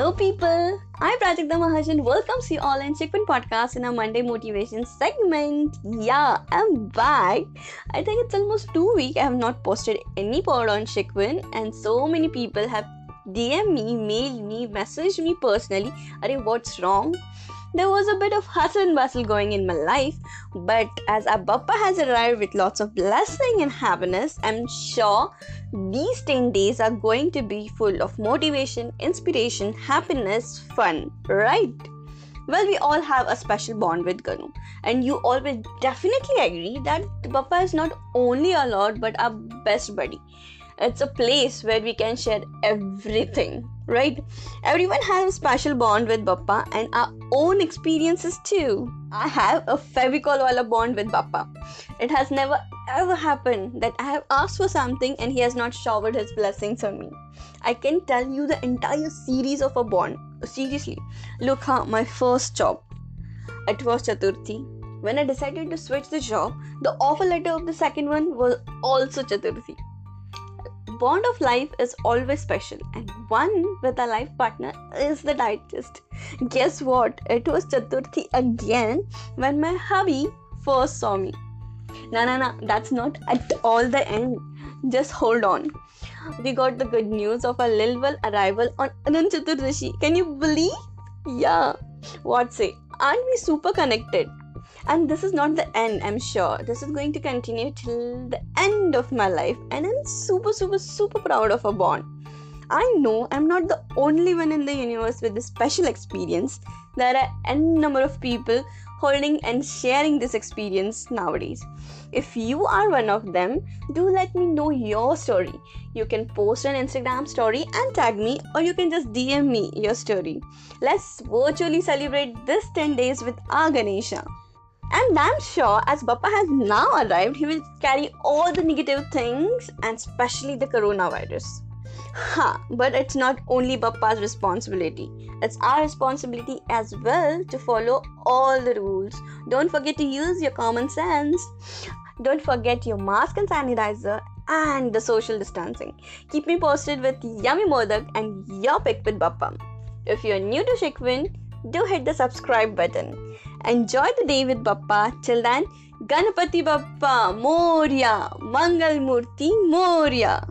Hello, people. I'm Prajakta Mahajan. Welcomes you all in Shikvan Podcast in our Monday motivation segment. Yeah, I'm back. I think it's almost two weeks I have not posted any pod on Shikvan, and so many people have DM me, mail me, message me personally. Are what's wrong? There was a bit of hustle and bustle going in my life, but as our Bappa has arrived with lots of blessing and happiness, I'm sure these 10 days are going to be full of motivation, inspiration, happiness, fun, right? Well, we all have a special bond with Ganu, and you all will definitely agree that Bappa is not only our Lord but our best buddy. It's a place where we can share everything, right? Everyone has a special bond with Bappa and our own experiences too. I have a Fevicol wala bond with Bappa. It has never ever happened that I have asked for something and he has not showered his blessings on me. I can tell you the entire series of a bond. Seriously, look how my first job. It was Chaturthi. When I decided to switch the job, the offer letter of the second one was also Chaturthi bond of life is always special, and one with a life partner is the digest. Guess what? It was Chaturthi again when my hubby first saw me. No, no, no, that's not at all the end. Just hold on. We got the good news of a little arrival on Anant Chaturdashi. Can you believe? Yeah. What say? Aren't we super connected? And this is not the end i'm sure. This is going to continue till the end of my life. And i'm super super super proud of a bond i know i'm not the only one in the universe with this special experience. There are n number of people holding and sharing this experience nowadays. If you are one of them do let me know your story. You can post an instagram story and tag me or you can just dm me your story. Let's virtually celebrate this 10 days with our ganesha and I'm sure as Bappa has now arrived, he will carry all the negative things and especially the coronavirus. Huh, but it's not only Bappa's responsibility, it's our responsibility as well to follow all the rules. Don't forget to use your common sense. Don't forget your mask and sanitizer and the social distancing. Keep me posted with Yummy Modak and your pic with Bappa. If you're new to Shikvan, do hit the subscribe button. Enjoy the day with Bappa. Till then, Ganapati Bappa Moria, Mangal Murti Moria.